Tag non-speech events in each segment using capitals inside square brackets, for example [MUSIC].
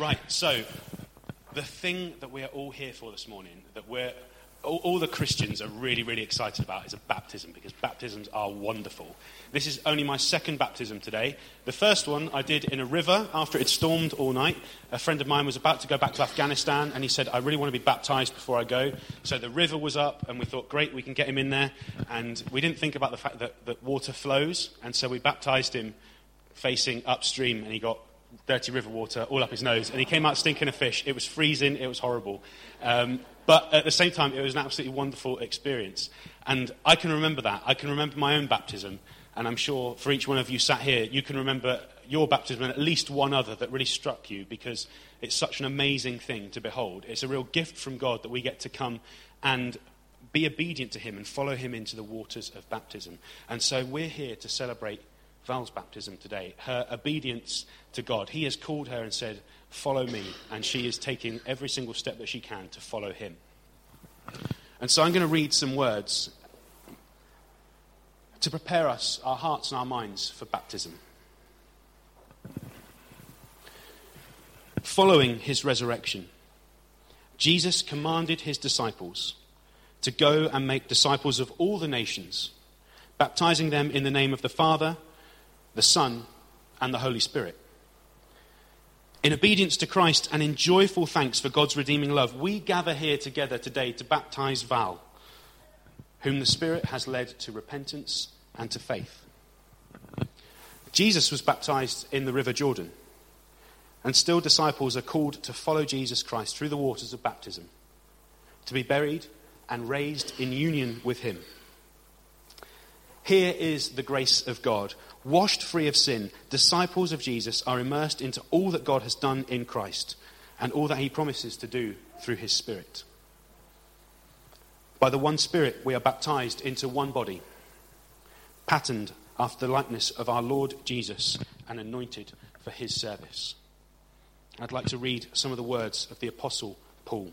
Right, so the thing that we are all here for this morning, that we're all, all, the Christians are really, really excited about is a baptism because baptisms are wonderful. This is only my second baptism today. The first one I did in a river after it stormed all night. A friend of mine was about to go back to Afghanistan and he said, I really want to be baptized before I go. So the river was up and we thought, great, we can get him in there. And we didn't think about the fact that, that water flows. And so we baptized him facing upstream and he got dirty river water all up his nose. And he came out stinking of fish. It was freezing. It was horrible. Um, but at the same time, it was an absolutely wonderful experience. And I can remember that. I can remember my own baptism. And I'm sure for each one of you sat here, you can remember your baptism and at least one other that really struck you because it's such an amazing thing to behold. It's a real gift from God that we get to come and be obedient to Him and follow Him into the waters of baptism. And so we're here to celebrate Val's baptism today, her obedience to God. He has called her and said, Follow me. And she is taking every single step that she can to follow him. And so I'm going to read some words to prepare us, our hearts and our minds, for baptism. Following his resurrection, Jesus commanded his disciples to go and make disciples of all the nations, baptizing them in the name of the Father the Son, and the Holy Spirit. In obedience to Christ and in joyful thanks for God's redeeming love, we gather here together today to baptize Val, whom the Spirit has led to repentance and to faith. Jesus was baptized in the River Jordan, and still disciples are called to follow Jesus Christ through the waters of baptism, to be buried and raised in union with him. Here is the grace of God washed free of sin, disciples of Jesus are immersed into all that God has done in Christ and all that he promises to do through his Spirit. By the one Spirit, we are baptized into one body, patterned after the likeness of our Lord Jesus and anointed for his service. I'd like to read some of the words of the Apostle Paul.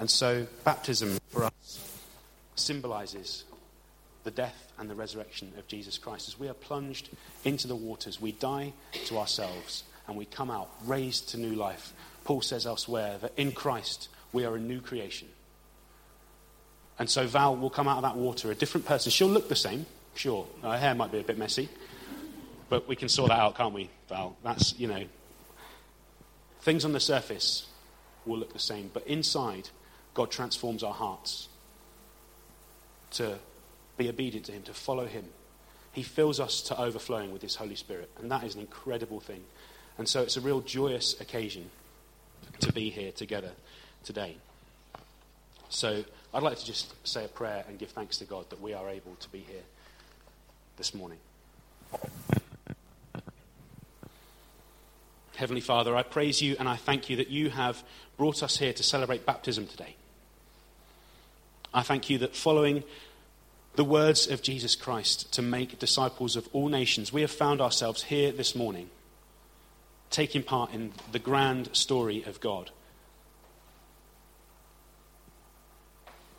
And so, baptism for us symbolizes the death and the resurrection of Jesus Christ. As we are plunged into the waters, we die to ourselves and we come out raised to new life. Paul says elsewhere that in Christ we are a new creation. And so Val will come out of that water a different person. She'll look the same, sure. Her hair might be a bit messy, but we can sort that out, can't we, Val? That's, you know, things on the surface will look the same, but inside God transforms our hearts to be obedient to Him, to follow Him. He fills us to overflowing with His Holy Spirit, and that is an incredible thing. And so it's a real joyous occasion to be here together today. So I'd like to just say a prayer and give thanks to God that we are able to be here this morning. Heavenly Father, I praise you and I thank you that you have brought us here to celebrate baptism today. I thank you that following the words of Jesus Christ to make disciples of all nations, we have found ourselves here this morning, taking part in the grand story of God.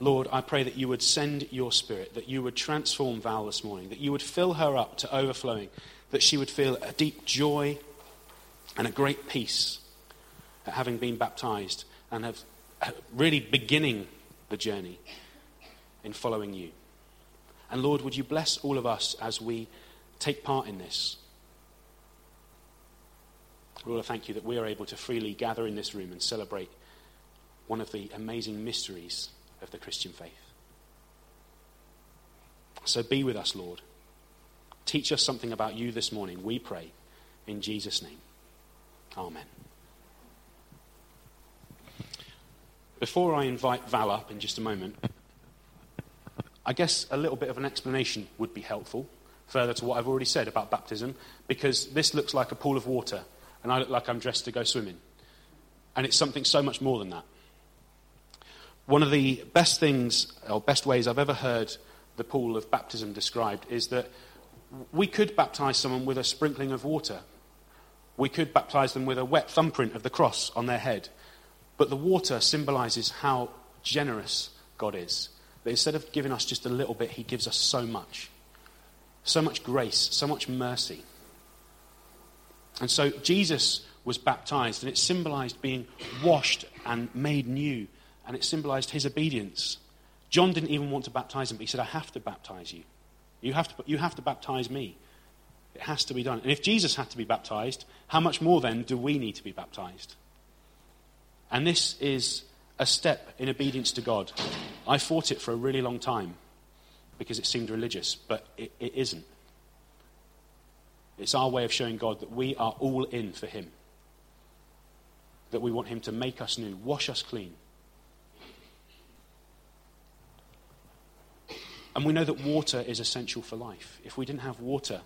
Lord, I pray that you would send your spirit, that you would transform Val this morning, that you would fill her up to overflowing, that she would feel a deep joy and a great peace at having been baptized and have uh, really beginning the journey in following you. And Lord, would you bless all of us as we take part in this? Lord, I thank you that we are able to freely gather in this room and celebrate one of the amazing mysteries of the Christian faith. So be with us, Lord. Teach us something about you this morning, we pray. In Jesus' name. Amen. Before I invite Val up in just a moment, [LAUGHS] I guess a little bit of an explanation would be helpful further to what I've already said about baptism because this looks like a pool of water and I look like I'm dressed to go swimming. And it's something so much more than that. One of the best things, or best ways I've ever heard the pool of baptism described is that we could baptize someone with a sprinkling of water. We could baptize them with a wet thumbprint of the cross on their head. But the water symbolizes how generous God is. That instead of giving us just a little bit, He gives us so much. So much grace, so much mercy. And so Jesus was baptized, and it symbolized being washed and made new, and it symbolized his obedience. John didn't even want to baptize him, but he said, I have to baptize you. You have to, you have to baptize me. It has to be done. And if Jesus had to be baptized, how much more then do we need to be baptized? And this is a step in obedience to God. I fought it for a really long time because it seemed religious, but it, it isn't. It's our way of showing God that we are all in for Him, that we want Him to make us new, wash us clean. And we know that water is essential for life. If we didn't have water,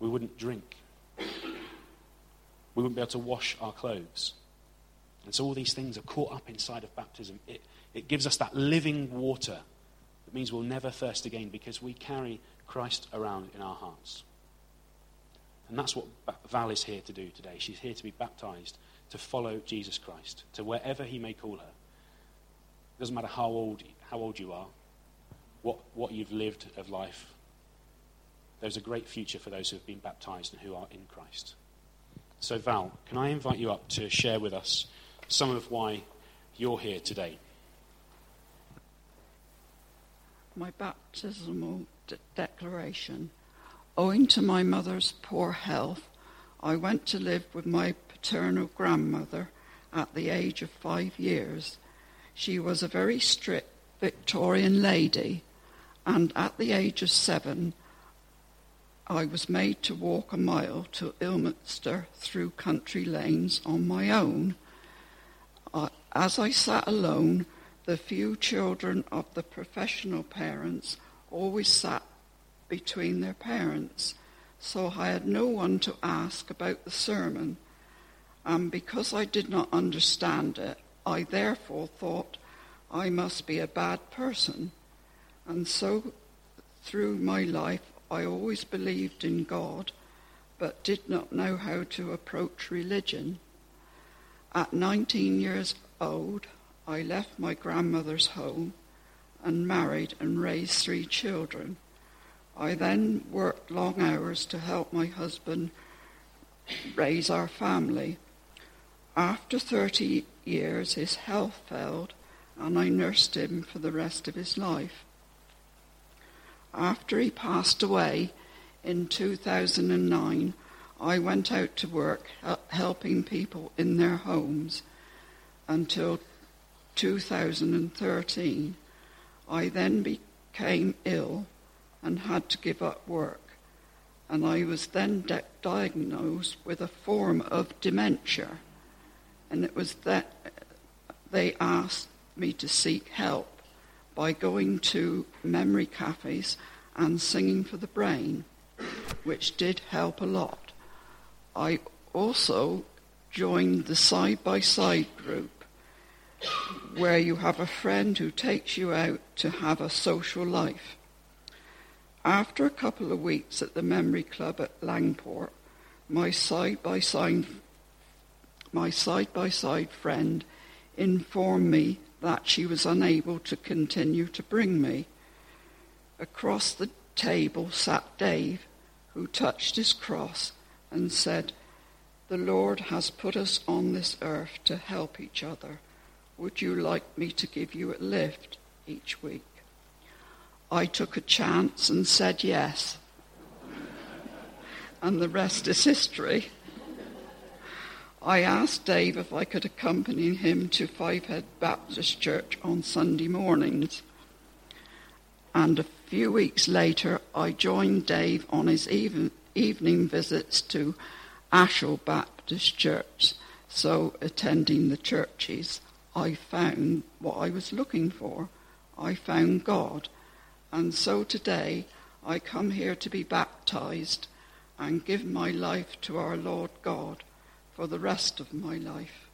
we wouldn't drink. We wouldn't be able to wash our clothes. And so all these things are caught up inside of baptism. It, it gives us that living water that means we'll never thirst again because we carry Christ around in our hearts. And that's what Val is here to do today. She's here to be baptized, to follow Jesus Christ, to wherever he may call her. It doesn't matter how old, how old you are, what, what you've lived of life. There's a great future for those who have been baptized and who are in Christ. So, Val, can I invite you up to share with us some of why you're here today? My baptismal de- declaration. Owing to my mother's poor health, I went to live with my paternal grandmother at the age of five years. She was a very strict Victorian lady and at the age of seven, I was made to walk a mile to Ilminster through country lanes on my own. As I sat alone, the few children of the professional parents always sat between their parents, so I had no one to ask about the sermon. And because I did not understand it, I therefore thought I must be a bad person. And so through my life, I always believed in God, but did not know how to approach religion. At 19 years old, I left my grandmother's home and married and raised three children. I then worked long hours to help my husband raise our family. After 30 years, his health failed, and I nursed him for the rest of his life after he passed away in 2009, I went out to work helping people in their homes until 2013. I then became ill and had to give up work, and I was then de- diagnosed with a form of dementia. And it was that they asked me to seek help by going to memory cafes and singing for the brain, which did help a lot. I also joined the side by side group where you have a friend who takes you out to have a social life. After a couple of weeks at the Memory Club at Langport, my side by side my side by side friend informed me that she was unable to continue to bring me. Across the table sat Dave, who touched his cross and said, The Lord has put us on this earth to help each other. Would you like me to give you a lift each week? I took a chance and said yes. [LAUGHS] and the rest is history. I asked Dave if I could accompany him to Fivehead Baptist Church on Sunday mornings. And a few weeks later, I joined Dave on his even, evening visits to Ashill Baptist Church. So, attending the churches, I found what I was looking for. I found God. And so today, I come here to be baptized and give my life to our Lord God for the rest of my life.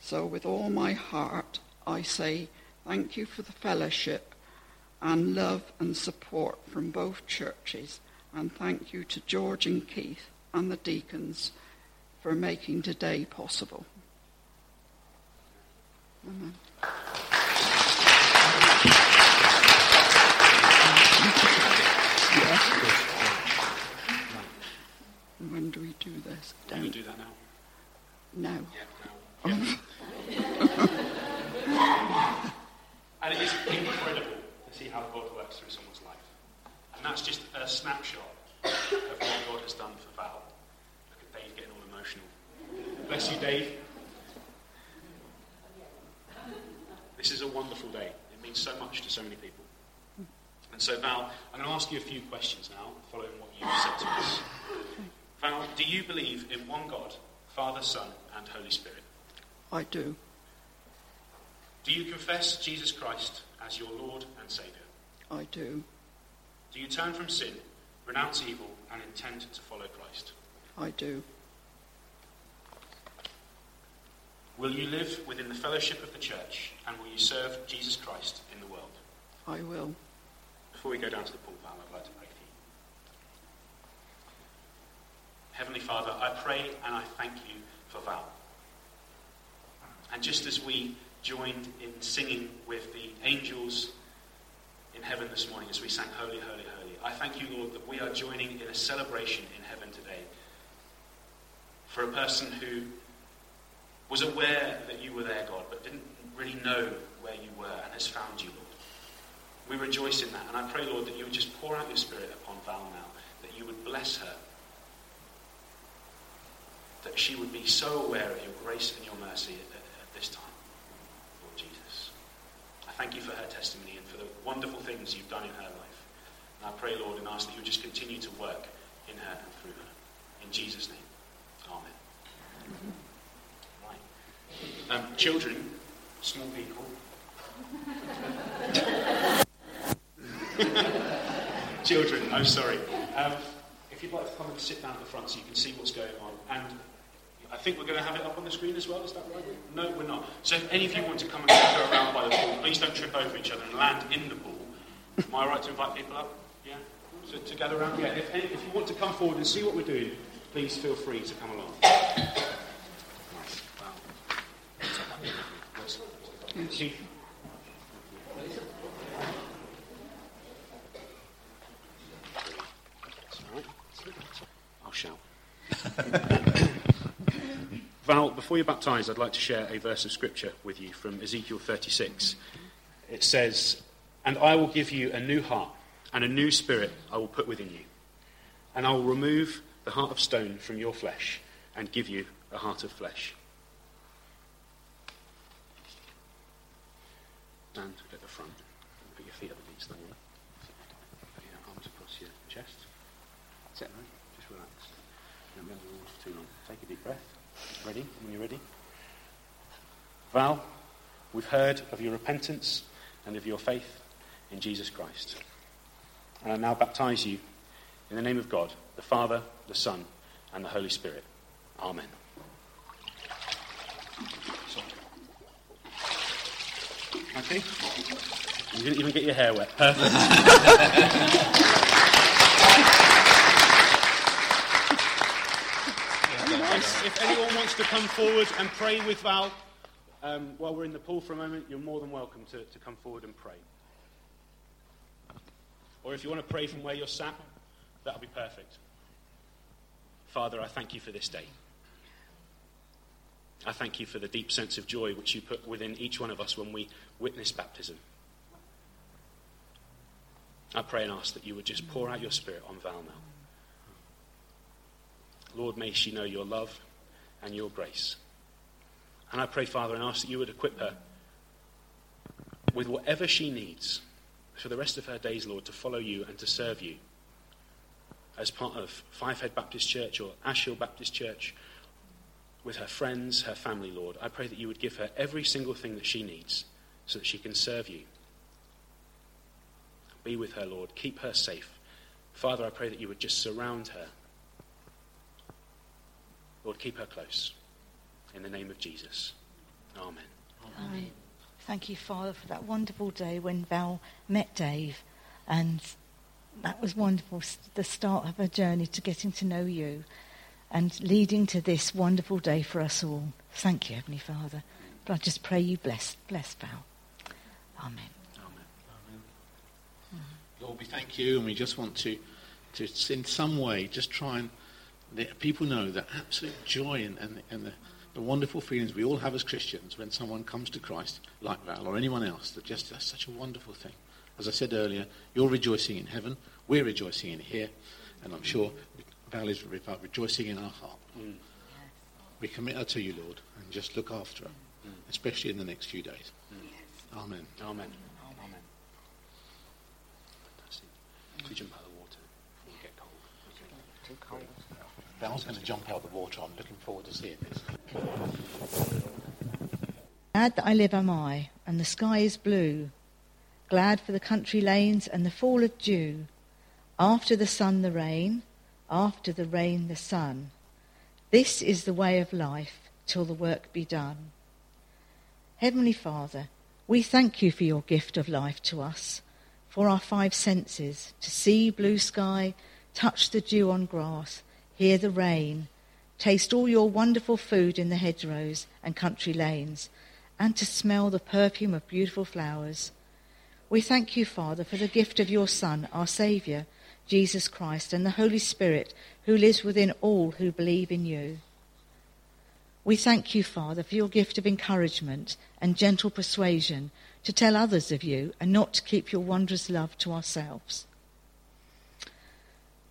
So, with all my heart, I say thank you for the fellowship and love and support from both churches, and thank you to George and Keith and the deacons for making today possible. Amen. When do we do this? Can we do that now? No. Yeah, now. [LAUGHS] and it is incredible to see how God works through someone's life. And that's just a snapshot of what God has done for Val. Look at Dave getting all emotional. Bless you, Dave. This is a wonderful day. It means so much to so many people. And so, Val, I'm going to ask you a few questions now, following what you've said to us. Val, do you believe in one God, Father, Son, and Holy Spirit? I do. Do you confess Jesus Christ as your Lord and Saviour? I do. Do you turn from sin, renounce evil, and intend to follow Christ? I do. Will you live within the fellowship of the church, and will you serve Jesus Christ in the world? I will. Before we go down to the pool, Val, I'd like to pray for you. Heavenly Father, I pray and I thank you for Val. And just as we joined in singing with the angels in heaven this morning as we sang Holy, Holy, Holy, I thank you, Lord, that we are joining in a celebration in heaven today for a person who was aware that you were there, God, but didn't really know where you were and has found you, Lord. We rejoice in that, and I pray, Lord, that you would just pour out your Spirit upon Val now, that you would bless her, that she would be so aware of your grace and your mercy at, at this time, Lord Jesus. I thank you for her testimony and for the wonderful things you've done in her life. And I pray, Lord, and ask that you would just continue to work in her and through her. In Jesus' name, Amen. Um, children, small people. children, I'm sorry. Um, if you'd like to come and sit down at the front so you can see what's going on. And I think we're going to have it up on the screen as well, is that right? No, we're not. So if any of you want to come and go around by the pool, please don't trip over each other and land in the pool. Am I right to invite people up? Yeah? So to gather around? Yeah. If, any, if you want to come forward and see what we're doing, please feel free to come along. Keith? That's all right. I'll shout. [LAUGHS] Val, before you're baptized, I'd like to share a verse of scripture with you from Ezekiel 36. It says, And I will give you a new heart, and a new spirit I will put within you. And I will remove the heart of stone from your flesh, and give you a heart of flesh. Stand at the front. Put your feet up against the wall. Put your arms across your chest. That's it, right? Just relax. Don't be under the water for too long. Take a deep breath. Ready? When you're ready. Val, we've heard of your repentance and of your faith in Jesus Christ. And I now baptize you in the name of God, the Father, the Son, and the Holy Spirit. Amen. Okay? You didn't even get your hair wet. Perfect. if anyone wants to come forward and pray with Val um, while we're in the pool for a moment, you're more than welcome to, to come forward and pray. Or if you want to pray from where you're sat, that'll be perfect. Father, I thank you for this day. I thank you for the deep sense of joy which you put within each one of us when we witness baptism. I pray and ask that you would just pour out your spirit on Val now. Lord, may she know your love and your grace. And I pray, Father, and ask that you would equip her with whatever she needs for the rest of her days, Lord, to follow you and to serve you as part of Fivehead Baptist Church or Ashill Baptist Church with her friends, her family, Lord. I pray that you would give her every single thing that she needs so that she can serve you. Be with her, Lord. Keep her safe Father, I pray that you would just surround her. Lord, keep her close. In the name of Jesus. Amen. Amen. Thank you, Father, for that wonderful day when Val met Dave. And that was wonderful, the start of her journey to getting to know you and leading to this wonderful day for us all. Thank you, Heavenly Father. But I just pray you bless, bless Val. Amen. Lord, we thank you, and we just want to, to in some way, just try and let people know the absolute joy and, and, and the, the wonderful feelings we all have as Christians when someone comes to Christ, like Val or anyone else. That just that's such a wonderful thing. As I said earlier, you're rejoicing in heaven, we're rejoicing in here, and I'm sure Val is rejoicing in our heart. Mm. We commit her to you, Lord, and just look after her, mm. especially in the next few days. Mm. Amen. Amen. Amen. Fantastic. We jump out of the water before we get cold. Too cold. Val's going to jump out of the water. I'm looking forward to seeing this. Glad that I live am I, and the sky is blue. Glad for the country lanes and the fall of dew. After the sun, the rain. After the rain, the sun. This is the way of life till the work be done. Heavenly Father, we thank you for your gift of life to us, for our five senses to see blue sky, touch the dew on grass, hear the rain, taste all your wonderful food in the hedgerows and country lanes, and to smell the perfume of beautiful flowers. We thank you, Father, for the gift of your Son, our Saviour, Jesus Christ, and the Holy Spirit, who lives within all who believe in you. We thank you, Father, for your gift of encouragement and gentle persuasion to tell others of you and not to keep your wondrous love to ourselves.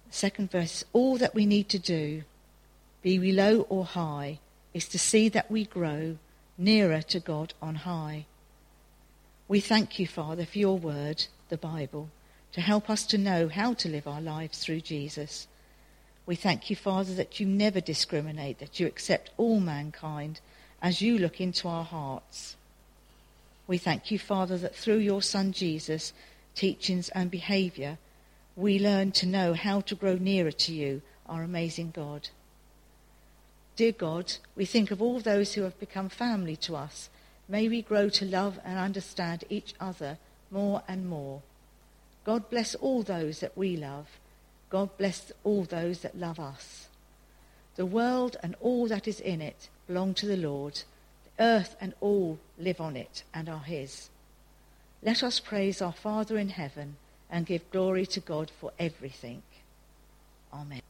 Second verse All that we need to do, be we low or high, is to see that we grow nearer to God on high. We thank you, Father, for your word, the Bible, to help us to know how to live our lives through Jesus. We thank you, Father, that you never discriminate, that you accept all mankind as you look into our hearts. We thank you, Father, that through your Son Jesus' teachings and behaviour, we learn to know how to grow nearer to you, our amazing God. Dear God, we think of all those who have become family to us. May we grow to love and understand each other more and more. God bless all those that we love. God bless all those that love us. The world and all that is in it belong to the Lord. The earth and all live on it and are his. Let us praise our Father in heaven and give glory to God for everything. Amen.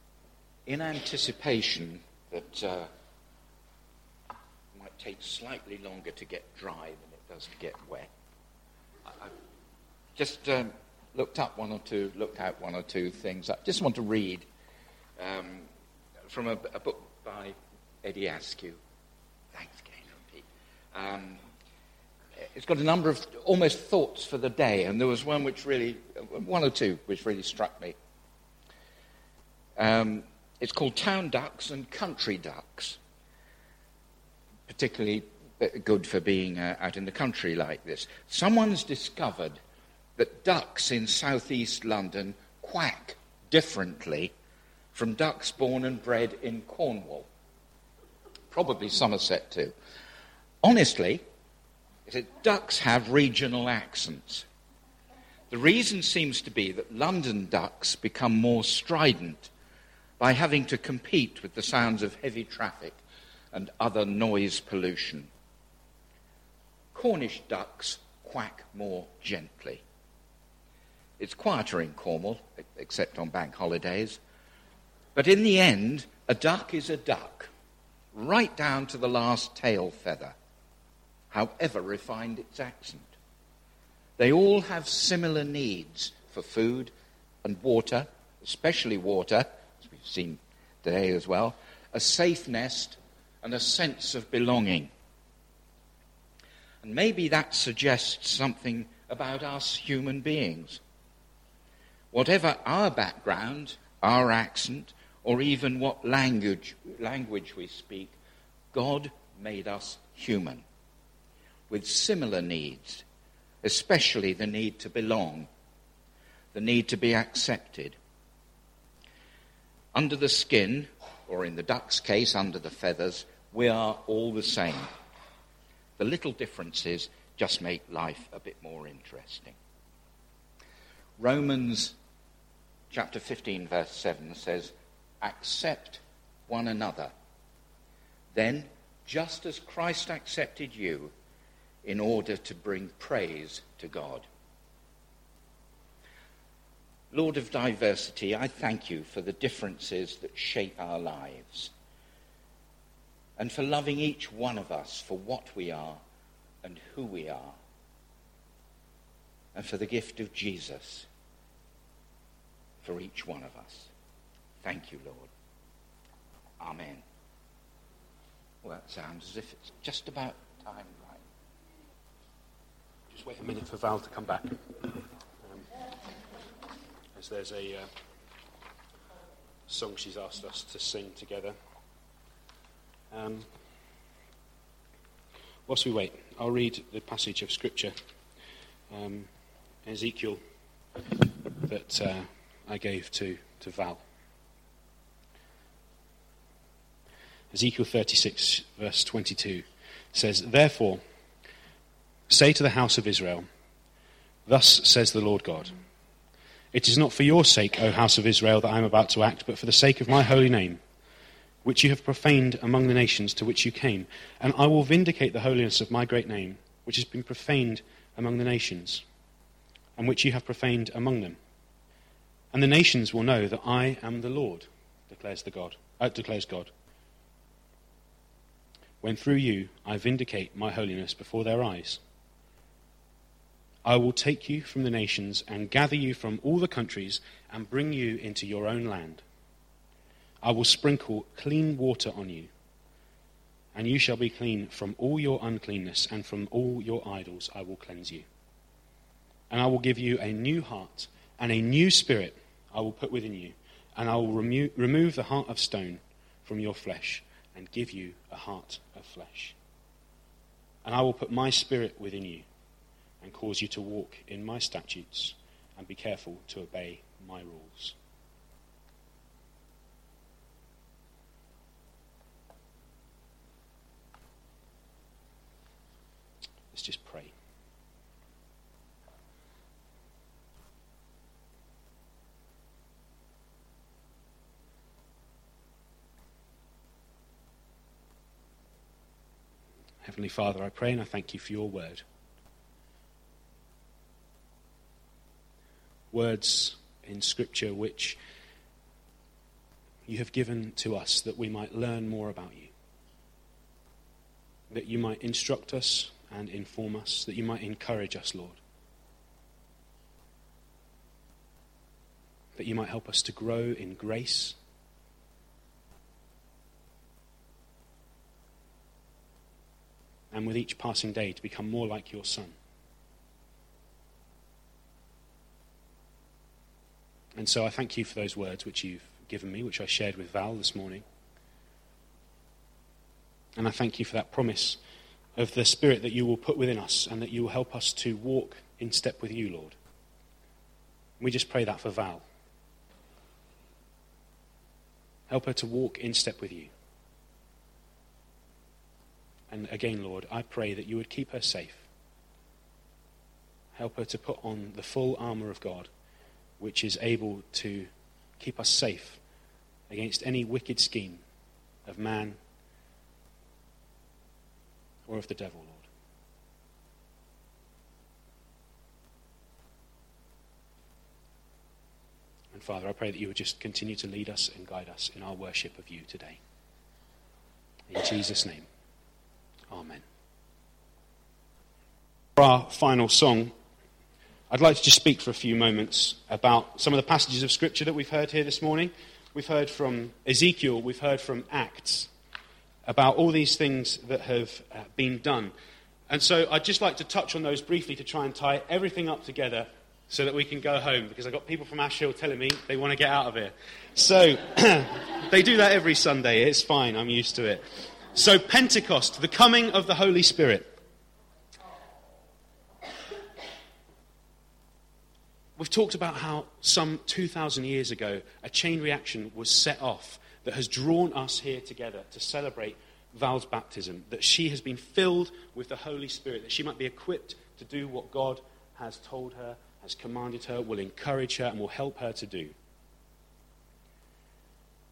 In anticipation that uh, might take slightly longer to get dry than it does to get wet, I, have just um, looked up one or two, looked out one or two things. I just want to read um, from a, a, book by Eddie Askew. Thanks, Pete. Um, it's got a number of almost thoughts for the day, and there was one which really, one or two which really struck me. Um, it's called Town Ducks and Country Ducks, particularly good for being uh, out in the country like this. Someone's discovered that ducks in southeast London quack differently from ducks born and bred in Cornwall. Probably Somerset too. Honestly, ducks have regional accents. The reason seems to be that London ducks become more strident by having to compete with the sounds of heavy traffic and other noise pollution. Cornish ducks quack more gently. It's quieter in Cornwall, except on bank holidays. But in the end, a duck is a duck, right down to the last tail feather, however refined its accent. They all have similar needs for food and water, especially water, as we've seen today as well, a safe nest, and a sense of belonging. And maybe that suggests something about us human beings. Whatever our background, our accent, or even what language, language we speak, God made us human with similar needs, especially the need to belong, the need to be accepted, Under the skin, or in the duck's case, under the feathers, we are all the same. The little differences just make life a bit more interesting. Romans chapter 15, verse 7 says, Accept one another. Then, just as Christ accepted you in order to bring praise to God. Lord of diversity, I thank you for the differences that shape our lives and for loving each one of us for what we are and who we are, and for the gift of Jesus for each one of us. Thank you, Lord. Amen. Well, that sounds as if it's just about time, right? Just wait a minute for Val to come back. Um, as there's a uh, song she's asked us to sing together. Um, whilst we wait, I'll read the passage of Scripture, um, Ezekiel, that uh, I gave to, to Val. Ezekiel 36, verse 22 says, Therefore, say to the house of Israel, Thus says the Lord God, It is not for your sake, O house of Israel, that I am about to act, but for the sake of my holy name, which you have profaned among the nations to which you came. And I will vindicate the holiness of my great name, which has been profaned among the nations, and which you have profaned among them. And the nations will know that I am the Lord, declares, the God, uh, declares God when through you I vindicate my holiness before their eyes. I will take you from the nations and gather you from all the countries and bring you into your own land. I will sprinkle clean water on you, and you shall be clean from all your uncleanness, and from all your idols I will cleanse you. And I will give you a new heart, and a new spirit I will put within you, and I will remo- remove the heart of stone from your flesh and give you a heart of flesh. And I will put my spirit within you and cause you to walk in my statutes and be careful to obey my rules. Let's just pray. Heavenly Father, I pray and I thank you for your word. Words in Scripture which you have given to us that we might learn more about you, that you might instruct us and inform us, that you might encourage us, Lord, that you might help us to grow in grace and with each passing day to become more like your Son. And so I thank you for those words which you've given me, which I shared with Val this morning. And I thank you for that promise of the Spirit that you will put within us and that you will help us to walk in step with you, Lord. We just pray that for Val. Help her to walk in step with you. And again, Lord, I pray that you would keep her safe. Help her to put on the full armour of God, which is able to keep us safe against any wicked scheme of man or of the devil, Lord. And Father, I pray that you would just continue to lead us and guide us in our worship of you today. In Jesus' name. Amen. For our final song, I'd like to just speak for a few moments about some of the passages of Scripture that we've heard here this morning. We've heard from Ezekiel, we've heard from Acts about all these things that have uh, been done. And so I'd just like to touch on those briefly to try and tie everything up together so that we can go home because I've got people from Ashill telling me they want to get out of here. So [CLEARS THROAT] they do that every Sunday. It's fine, I'm used to it. So, Pentecost, the coming of the Holy Spirit. We've talked about how some 2,000 years ago a chain reaction was set off that has drawn us here together to celebrate Val's baptism, that she has been filled with the Holy Spirit, that she might be equipped to do what God has told her, has commanded her, will encourage her, and will help her to do.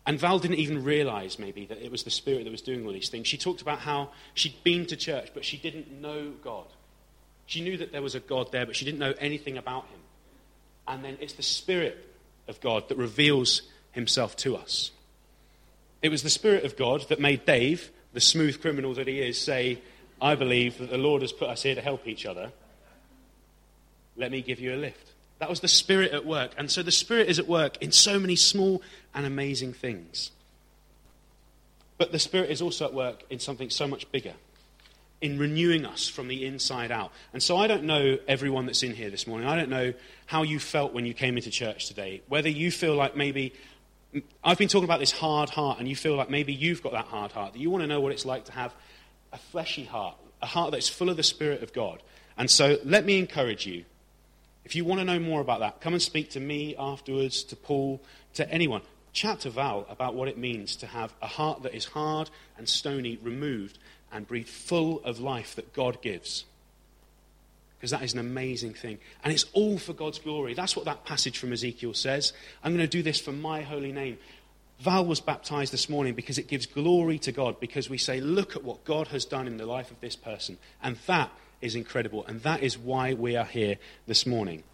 And Val didn't even realize, maybe, that it was the Spirit that was doing all these things. She talked about how she'd been to church, but she didn't know God. She knew that there was a God there, but she didn't know anything about him. And then it's the Spirit of God that reveals himself to us. It was the Spirit of God that made Dave, the smooth criminal that he is, say, I believe that the Lord has put us here to help each other. Let me give you a lift. That was the Spirit at work. And so the Spirit is at work in so many small and amazing things. But the Spirit is also at work in something so much bigger in renewing us from the inside out. And so I don't know everyone that's in here this morning. I don't know how you felt when you came into church today. Whether you feel like maybe I've been talking about this hard heart, and you feel like maybe you've got that hard heart, that you want to know what it's like to have a fleshy heart, a heart that's full of the Spirit of God. And so let me encourage you. If you want to know more about that, come and speak to me afterwards, to Paul, to anyone. Chat to Val about what it means to have a heart that is hard and stony removed and breathe full of life that God gives. Because that is an amazing thing. And it's all for God's glory. That's what that passage from Ezekiel says. I'm going to do this for my holy name. Val was baptized this morning because it gives glory to God, because we say, look at what God has done in the life of this person. And that is incredible. And that is why we are here this morning.